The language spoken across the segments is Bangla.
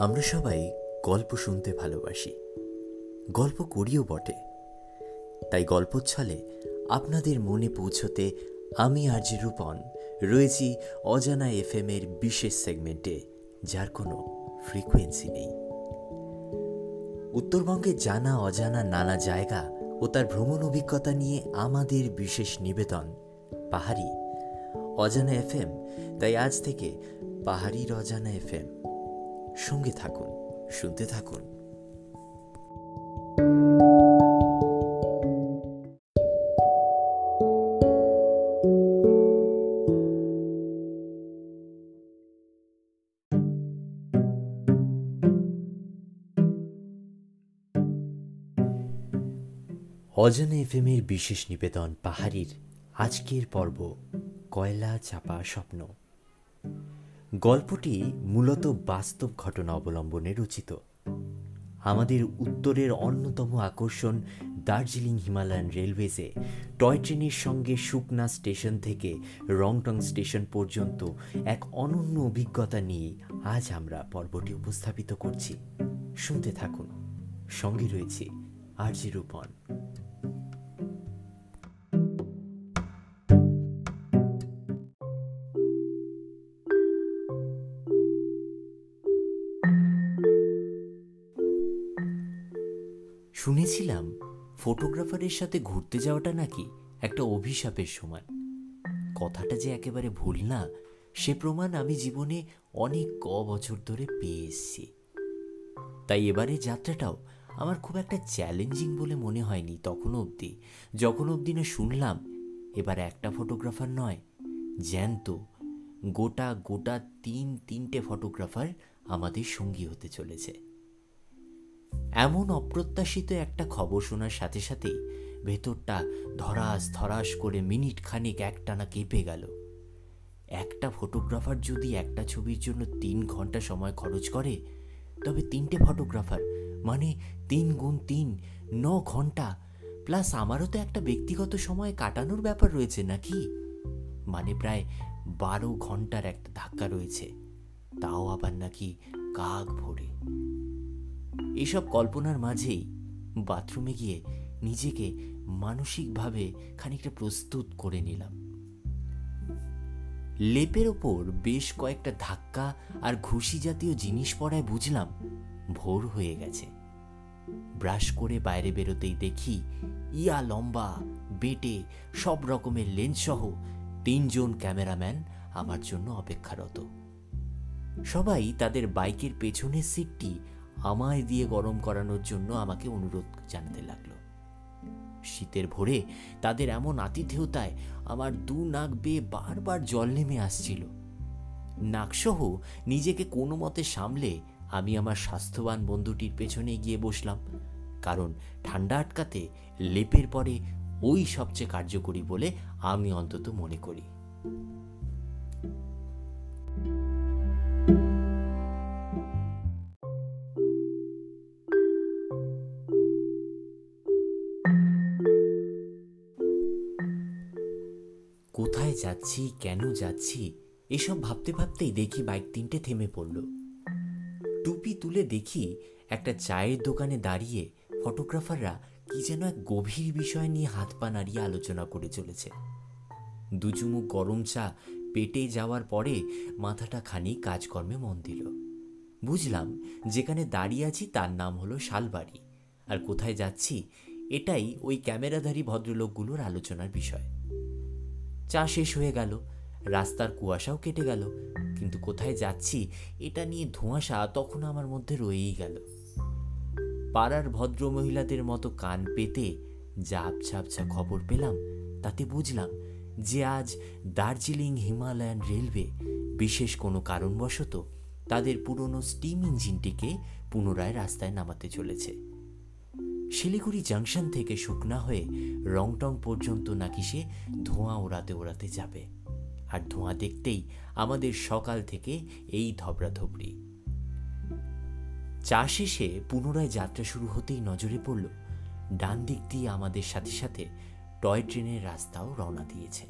আমরা সবাই গল্প শুনতে ভালোবাসি। গল্প করিও বটে। তাই গল্প ছলে আপনাদের মনে পৌঁছতে আমি আর যে রূপন রয়েছি অজানা এফ এর বিশেষ সেগমেন্টে, যার কোনো ফ্রিকোয়েন্সি নেই। উত্তরবঙ্গে জানা অজানা নানা জায়গা ও তার ভ্রমণ অভিজ্ঞতা নিয়ে আমাদের বিশেষ নিবেদন, পাহাড়ি। অজানা এফ তাই আজ থেকে পাহাড়ির অজানা এফ সঙ্গে থাকুন শুনতে থাকুন। অজানা এফএমের বিশেষ নিবেদন পাহাড়ির আজকের পর্ব কয়লা চাপা স্বপ্ন। গল্পটি মূলত বাস্তব ঘটনা অবলম্বনে রচিত। আমাদের উত্তরের অন্যতম আকর্ষণ দার্জিলিং হিমালয়ান রেলওয়েজে টয় ট্রেনের সঙ্গে সুকনা স্টেশন থেকে রংটং স্টেশন পর্যন্ত এক অনন্য অভিজ্ঞতা নিয়ে আজ আমরা পর্বটি উপস্থাপিত করছি। শুনতে থাকুন। সঙ্গে রয়েছে আরজি রূপন। শুনেছিলাম ফটোগ্রাফারের সাথে ঘুরতে যাওয়াটা নাকি একটা অভিশাপের সমান কথাটা যে একেবারে ভুল না, সে প্রমাণ আমি জীবনে অনেক ক বছর ধরে পেয়ে এসছি। তাই এবারে যাত্রাটাও আমার খুব একটা চ্যালেঞ্জিং বলে মনে হয়নি তখন অবধি। যখন অবধি না শুনলাম, এবার একটা ফটোগ্রাফার নয়, জ্যান্ত, গোটা গোটা তিন তিনটে ফটোগ্রাফার আমাদের সঙ্গী হতে চলেছে। এমন অপ্রত্যাশিত একটা খবর শোনার সাথে সাথে ভেতরটা ধরাস ধরাস করে মিনিট খানিক একটানা কেঁপে গেল। একটা ফটোগ্রাফার যদি একটা ছবির জন্য তিন ঘণ্টা সময় খরচ করে, তবে তিনটে ফটোগ্রাফার মানে তিন গুণ তিন, ন ঘণ্টা, প্লাস আমারও তো একটা ব্যক্তিগত সময় কাটানোর ব্যাপার রয়েছে নাকি? মানে প্রায় বারো ঘণ্টার একটা ধাক্কা রয়েছে। তাও আবার নাকি কাক ভরে। এসব কল্পনার মাঝেই বাথরুমে গিয়ে নিজেকে মানসিকভাবে খানিকটা প্রস্তুত করে নিলাম। লেপের ওপর বেশ কয়েকটা ধাক্কা আর ঘুষি জাতীয় জিনিস পড়ায় বুঝলাম ভোর হয়ে গেছে। ব্রাশ করে বাইরে বেরোতেই দেখি ইয়া লম্বা, বেটে, সব রকমের লেন্স সহ তিনজন ক্যামেরাম্যান আমার জন্য অপেক্ষারত। সবাই তাদের বাইকের পেছনের সিটটি আমায় দিয়ে গরম করানোর জন্য আমাকে অনুরোধ জানাতে লাগল। শীতের ভোরে তাদের এমন আতিথেয়তায় আমার দু নাক বেয়ে বারবার জল নেমে আসছিল। নাকসহ নিজেকে কোনো মতে সামলে আমি আমার স্বাস্থ্যবান বন্ধুটির পেছনে গিয়ে বসলাম, কারণ ঠান্ডা আটকাতে লেপের পরে ওই সবচেয়ে কার্যকরী বলে আমি অন্তত মনে করি। যাচ্ছি, কেন যাচ্ছি, এসব ভাবতে ভাবতেই দেখি বাইক তিনটে থেমে পড়ল। টুপি তুলে দেখি একটা চায়ের দোকানে দাঁড়িয়ে ফটোগ্রাফাররা কি যেন এক গভীর বিষয় নিয়ে হাত পা নাড়িয়ে আলোচনা করে চলেছে। দুচুমুক গরম চা পেটে যাওয়ার পরে মাথাটা খানি কাজকর্মে মন দিল। বুঝলাম যেখানে দাঁড়িয়ে আছি তার নাম হলো শালবাড়ি। আর কোথায় যাচ্ছি, এটাই ওই ক্যামেরাধারী ভদ্রলোকগুলোর আলোচনার বিষয়। চা শেষ হয়ে গেল। রাস্তার কুয়াশাও কেটে গেল। কিন্তু কোথায় যাচ্ছি, এটা নিয়ে ধোঁয়াশা তখন আমার মধ্যে রয়েই গেল। পাড়ার ভদ্র মহিলাদের মতো কান পেতে যা আবছা খবর পেলাম, তাতে বুঝলাম যে আজ দার্জিলিং হিমালয়ান রেলওয়ে, বিশেষ কোনো কারণবশত তাদের পুরনো স্টিম ইঞ্জিনটিকে পুনরায় রাস্তায় নামাতে চলেছে। শিলিগুড়ি জাংশন থেকে শুকনা হয়ে রংটং পর্যন্ত নাকি সে ধোঁয়া ওড়াতে ওড়াতে যাবে। আর ধোঁয়া দেখতেই আমাদের সকাল থেকে এই ধবড়াধবড়ি। চা শেষে পুনরায় যাত্রা শুরু হতেই নজরে পড়ল, ডান দিক দিয়ে আমাদের সাথে সাথে টয় ট্রেনের রাস্তাও রওনা দিয়েছে।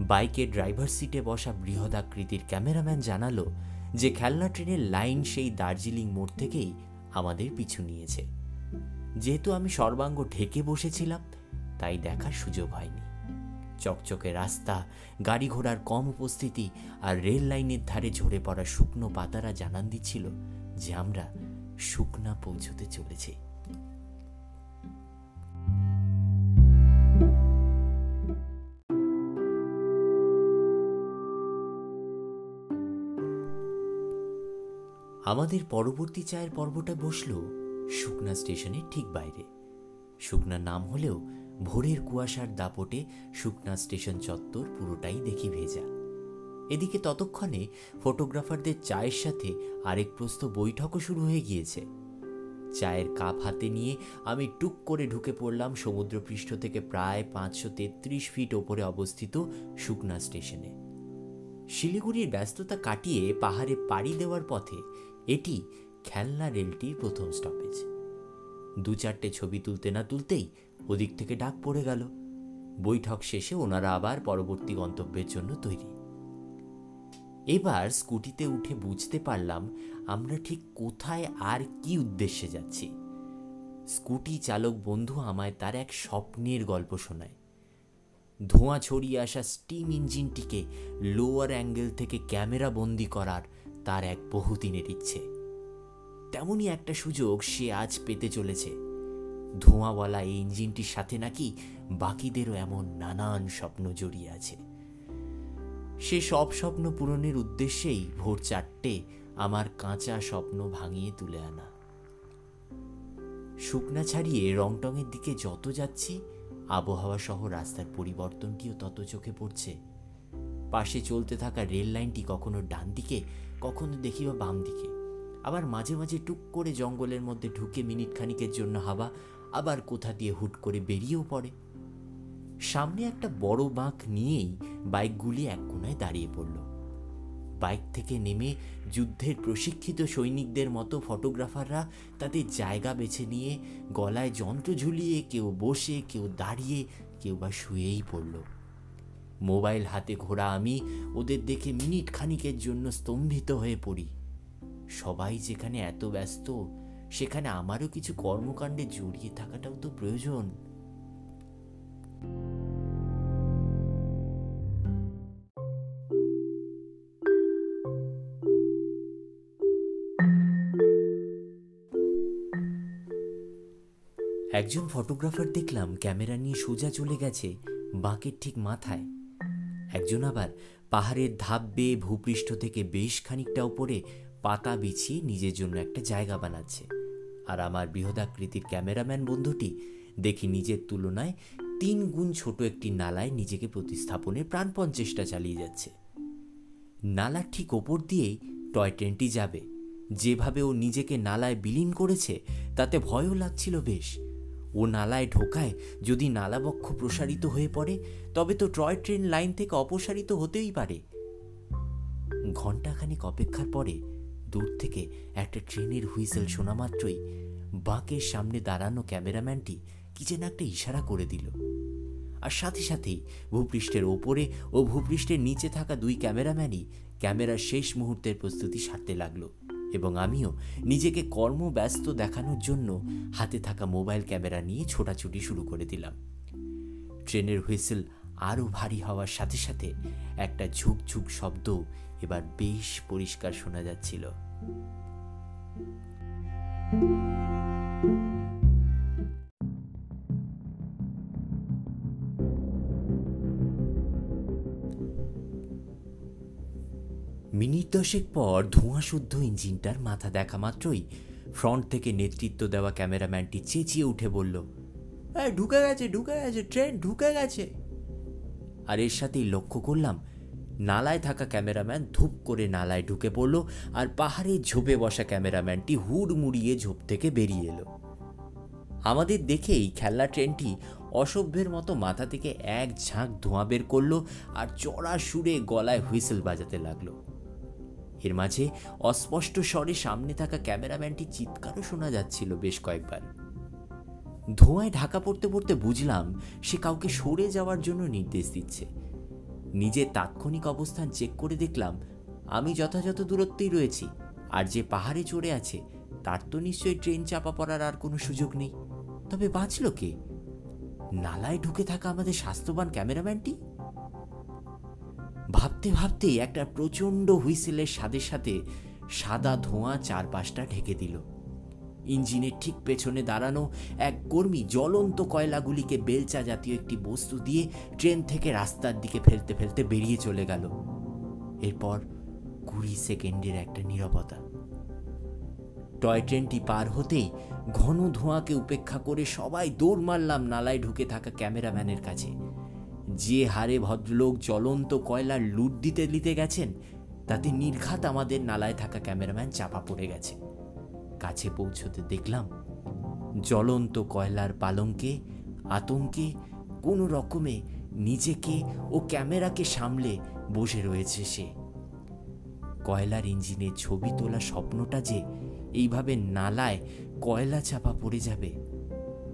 বাইকের ড্রাইভার সিটে বসা বৃহদাকৃতির ক্যামেরাম্যান জানালো যে, খেলনা ট্রেনের লাইন সেই দার্জিলিং মোড় থেকেই আমাদের পিছু নিয়েছে। যেহেতু আমি সর্বাঙ্গ ঢেকে বসেছিলাম, তাই দেখার সুযোগ হয়নি। চকচকে রাস্তা, গাড়ি ঘোড়ার কম উপস্থিতি আর রেল লাইনের ধারে ঝরে পড়া শুকনো পাতারা জানান দিচ্ছিল যে আমরা শুকনা পৌঁছতে চলেছি। আমাদের পরবর্তী চায়ের পর্বটা বসল শুকনা স্টেশনের ঠিক বাইরে। শুকনা নাম হলেও ভোরের কুয়াশার দাপটে শুকনা স্টেশন চত্বর পুরোটাই দেখি ভেজা। এদিকে ততক্ষণে ফটোগ্রাফারদের চায়ের সাথে আরেক প্রস্ত বৈঠকও শুরু হয়ে গিয়েছে। চায়ের কাপ হাতে নিয়ে আমি টুক করে ঢুকে পড়লাম সমুদ্রপৃষ্ঠ থেকে প্রায় পাঁচশো তেত্রিশ ফিট ওপরে অবস্থিত শুকনা স্টেশনে। শিলিগুড়ির ব্যস্ততা কাটিয়ে পাহাড়ে পাড়ি দেওয়ার পথে এটি খেলনা রেলটির প্রথম স্টপেজ দু চারটে ছবি তুলতে না তুলতেই ওদিক থেকে ডাক পড়ে গেল। বৈঠক শেষে ওনারা আবার পরবর্তী গন্তব্যের জন্য তৈরি। এবার স্কুটিতে উঠে বুঝতে পারলাম আমরা ঠিক কোথায় আর কি উদ্দেশ্যে যাচ্ছি। স্কুটি চালক বন্ধু আমায় তার এক স্বপ্নের গল্প শোনায়। ধোঁয়া ছড়িয়ে আসা স্টিম ইঞ্জিনটিকে লোয়ার অ্যাঙ্গেল থেকে ক্যামেরা বন্দি করার তার এক বহুদিনের ইচ্ছে। তেমনই একটা সুযোগ সে আজ পেতে চলেছে। ধোঁয়াওয়ালা এই ইঞ্জিনটির সাথে নাকি বাকিদেরও এমন নানান স্বপ্ন জড়িয়ে আছে। সে সব স্বপ্ন পূরণের উদ্দেশ্যেই ভোর চারটে আমার কাঁচা স্বপ্ন ভাঙিয়ে তুলে আনা। শুকনা ছাড়িয়ে রংটংয়ের দিকে যত যাচ্ছি, আবহাওয়া সহ রাস্তার পরিবর্তনটিও তত চোখে পড়ছে। পাশে চলতে থাকা রেল লাইনটি কখনো ডান দিকে কখনো দেখি বা বাম দিকে আবার মাঝে মাঝে টুক করে জঙ্গলের মধ্যে ঢুকে মিনিট খানিকের জন্য হাওয়া আবার কোথা দিয়ে হুট করে বেরিয়েও পড়ে। সামনে একটা বড় বাঁক নিয়েই বাইকগুলি এক কোনায় দাঁড়িয়ে পড়ল। বাইক থেকে নেমে যুদ্ধের প্রশিক্ষিত সৈনিকদের মতো ফটোগ্রাফাররা তাদের জায়গা বেছে নিয়ে গলায় যন্ত্র ঝুলিয়ে কেউ বসে, কেউ দাঁড়িয়ে, কেউ বা শুয়েই পড়ল। মোবাইল হাতে ঘোরা আমি ওদের দেখে মিনিট খানিকের জন্য স্তম্ভিত হয়ে পড়ি। সবাই যেখানে এত ব্যস্ত, সেখানে আমারও কিছু কর্মকাণ্ডে জড়িয়ে থাকাটাও তো প্রয়োজন। একজন ফটোগ্রাফার দেখলাম ক্যামেরা নিয়ে সোজা চলে গেছে, বাঁকের ঠিক মাথায়। একজন আবার পাহাড়ের ধাপ বেয়ে ভূপৃষ্ঠ থেকে বেশ খানিকটা উপরে পাতা বিছিয়ে নিজের জন্য একটা জায়গা বানাচ্ছে। আর আমার বৃহদাকৃতির ক্যামেরাম্যান বন্ধুটি দেখি নিজের তুলনায় তিন গুণ ছোট একটি নালায় নিজেকে প্রতিস্থাপনের প্রাণপণ চেষ্টা চালিয়ে যাচ্ছে। নালার ঠিক ওপর দিয়েই টয় ট্রেনটি যাবে। যেভাবে ও নিজেকে নালায় বিলীন করেছে, তাতে ভয়ও লাগছিল বেশ। ও নালায় ঢোকায় যদি নালাবক্ষ প্রসারিত হয়ে পড়ে, তবে তো টয় ট্রেন লাইন থেকে অপসারিত হতেই পারে। ঘণ্টাখানিক অপেক্ষার পরে দূর থেকে একটা ট্রেনের হুইসেল শোনা মাত্রই বাঁকের সামনে দাঁড়ানো ক্যামেরাম্যানটি কি যেন একটা ইশারা করে দিল। আর সাথে সাথেই ভূপৃষ্ঠের ওপরে ও ভূপৃষ্ঠের নিচে থাকা দুই ক্যামেরাম্যানই ক্যামেরার শেষ মুহূর্তের প্রস্তুতি সারতে লাগল এবং আমিও নিজেকে কর্মব্যস্ত দেখানোর জন্য হাতে থাকা মোবাইল ক্যামেরা নিয়ে ছোটাছুটি শুরু করে দিলাম। ট্রেনের হুইসেল আরও ভারী হওয়ার সাথে সাথে একটা ঝুকঝুক শব্দ এবার বেশ পরিষ্কার শোনা যাচ্ছিল। মিনিট দশেক পর ধোঁয়াশুদ্ধ ইঞ্জিনটার মাথা দেখা মাত্রই ফ্রন্ট থেকে নেতৃত্ব দেওয়া ক্যামেরাম্যানটি চেঁচিয়ে উঠে বলল "এই, ঢুকে গেছে ঢুকে গেছে ট্রেন ঢুকে গেছে। আর এর সাথেই লক্ষ্য করলাম নালায় থাকা ক্যামেরাম্যান ধূপ করে নালায় ঢুকে পড়ল আর পাহাড়ে ঝোপে বসা ক্যামেরাম্যানটি হুড় মুড়িয়ে ঝোপ থেকে বেরিয়ে এলো। আমাদের দেখেই খেলনা ট্রেনটি অসভ্যের মতো মাথা থেকে এক ঝাঁক ধোঁয়া বের করল আর চড়া সুরে গলায় হুইসেল বাজাতে লাগল। এর মাঝে অস্পষ্ট স্বরে সামনে থাকা ক্যামেরাম্যানটি চিৎকারও শোনা যাচ্ছিল বেশ কয়েকবার। ধোঁয়ায় ঢাকা পড়তে পড়তে বুঝলাম সে কাউকে সরে যাওয়ার জন্য নির্দেশ দিচ্ছে। নিজের তাৎক্ষণিক অবস্থান চেক করে দেখলাম, আমি যথাযথ দূরত্বেই রয়েছি আর যে পাহাড়ে চড়ে আছে, তার তো নিশ্চয়ই ট্রেন চাপা পড়ার আর কোনো সুযোগ নেই। তবে বাঁচল কে? নালায় ঢুকে থাকা আমাদের স্বাস্থ্যবান ক্যামেরাম্যানটি? ভাবতে ভাবতেই একটা প্রচণ্ড হুইসেলের সাথে সাথে সাদা ধোঁয়া চারপাশটা ঢেকে দিল। ইঞ্জিনের ঠিক পেছনে দাঁড়ানো এক কর্মী জ্বলন্ত কয়লাগুলিকে বেলচা জাতীয় একটি বস্তু দিয়ে ট্রেন থেকে রাস্তার দিকে ফেলতে ফেলতে বেরিয়ে চলে গেল। এরপর কুড়ি সেকেন্ডের একটা নীরবতা। টয় ট্রেনটি পার হতেই ঘন ধোঁয়াকে উপেক্ষা করে সবাই দৌড় মারলাম নালায় ঢুকে থাকা ক্যামেরাম্যানের কাছে। যে হারে ভদ্রলোক জ্বলন্ত কয়লার লুট দিতে দিতে গেছেন, তাতে নির্ঘাত আমাদের নালায় থাকা ক্যামেরাম্যান চাপা পড়ে গেছে। কাছে পৌঁছতে দেখলাম, জ্বলন্ত কয়লার পালঙ্কে, আতঙ্কে কোনো রকমে নিজেকে ও ক্যামেরাকে সামলে বসে রয়েছে সে। কয়লার ইঞ্জিনের ছবি তোলা স্বপ্নটা যে এইভাবে নালায় কয়লা চাপা পড়ে যাবে,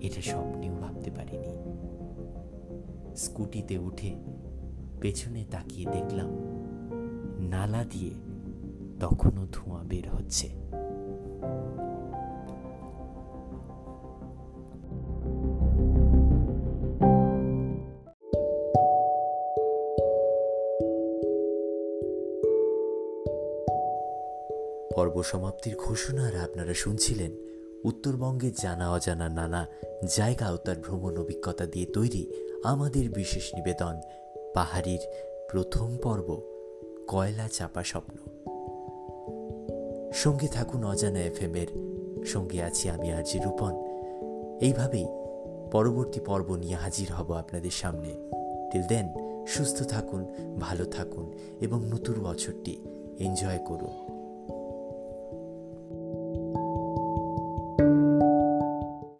এটা স্বপ্নেও ভাবতে পারিনি। স্কুটিতে উঠে পেছনে তাকিয়ে দেখলাম, নালা দিয়ে তখনও ধোঁয়া বের হচ্ছে। পর্ব সমাপ্তির ঘোষণার আপনারা শুনছিলেন উত্তরবঙ্গে জানা অজানা নানা জায়গা ও তার ভ্রমণ অভিজ্ঞতা দিয়ে তৈরি আমাদের বিশেষ নিবেদন, পাহাড়ির প্রথম পর্ব, কয়লা চাপা স্বপ্ন। সঙ্গে থাকুন অজানা এফ এম এর সঙ্গে আছি আমি আজি রূপন। এইভাবেই পরবর্তী পর্ব নিয়ে হাজির হব আপনাদের সামনে। টিল দেন সুস্থ থাকুন, ভালো থাকুন এবং নতুন বছরটি এনজয় করুন।